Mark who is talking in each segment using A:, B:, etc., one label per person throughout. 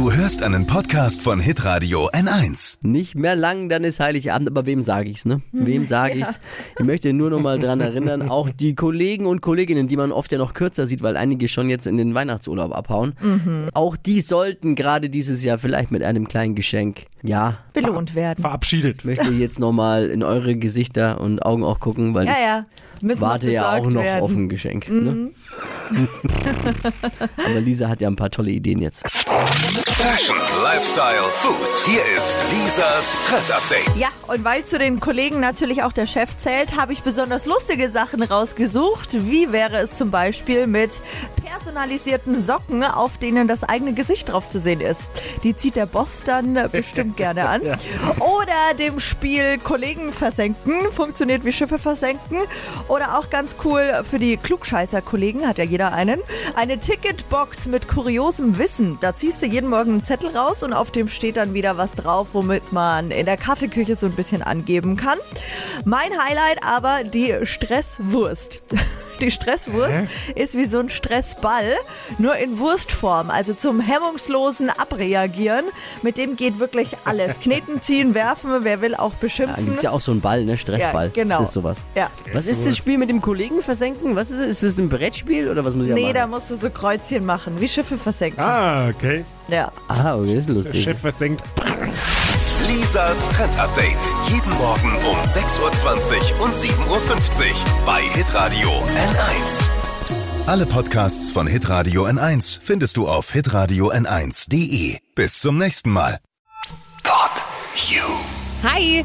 A: Du hörst einen Podcast von Hitradio N1.
B: Nicht mehr lang, dann ist Heiligabend, aber wem sage ich's, ne? Wem sage ich's? Ich möchte nur noch mal dran erinnern, auch die Kollegen und Kolleginnen, die man oft ja noch kürzer sieht, weil einige schon jetzt in den Weihnachtsurlaub abhauen, auch die sollten gerade dieses Jahr vielleicht mit einem kleinen Geschenk, ja,
C: belohnt werden.
D: Verabschiedet.
B: möchte jetzt noch mal in eure Gesichter und Augen auch gucken, weil
C: Ja,
B: ich
C: ja. Müssen
B: warte ja auch noch
C: werden.
B: auf ein Geschenk. Ne? aber Lisa hat ja ein paar tolle Ideen jetzt.
A: Fashion, Lifestyle, Food. Hier ist Lisas Trend Update.
C: Ja, und weil zu den Kollegen natürlich auch der Chef zählt, habe ich besonders lustige Sachen rausgesucht. Wie wäre es zum Beispiel mit personalisierten Socken, auf denen das eigene Gesicht drauf zu sehen ist? Die zieht der Boss dann bestimmt gerne an. Oder dem Spiel Kollegen versenken, funktioniert wie Schiffe versenken. Oder auch ganz cool für die Klugscheißer-Kollegen, hat ja jeder einen, eine Ticketbox mit kuriosem Wissen. Da ziehst du jeden Morgen einen Zettel raus und auf dem steht dann wieder was drauf, womit man in der Kaffeeküche so ein bisschen angeben kann. Mein Highlight aber die Stresswurst. Die Stresswurst ist wie so ein Stressball, nur in Wurstform, also zum hemmungslosen Abreagieren. Mit dem geht wirklich alles. Kneten, ziehen, werfen, wer will auch
B: Da
C: beschimpfen.
B: gibt's ja auch so einen Ball, ne? Stressball.
C: Ja, genau.
B: Das ist sowas.
C: Ja.
B: Was ist das Spiel mit dem Kollegen versenken? Was ist es? Ist das ein Brettspiel oder was muss ich da
C: Nee, da
B: machen?
C: musst du so Kreuzchen machen, wie Schiffe versenken.
D: Ah, okay.
C: Ja.
B: Ah, okay, das ist lustig.
D: Chef versenkt.
A: Lisas Trend Update. Jeden Morgen um 6.20 Uhr und 7.50 Uhr bei Hitradio N1. Alle Podcasts von Hitradio N1 findest du auf hitradio n1.de. Bis zum nächsten Mal. Pod You.
E: Hi,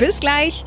E: Bis gleich.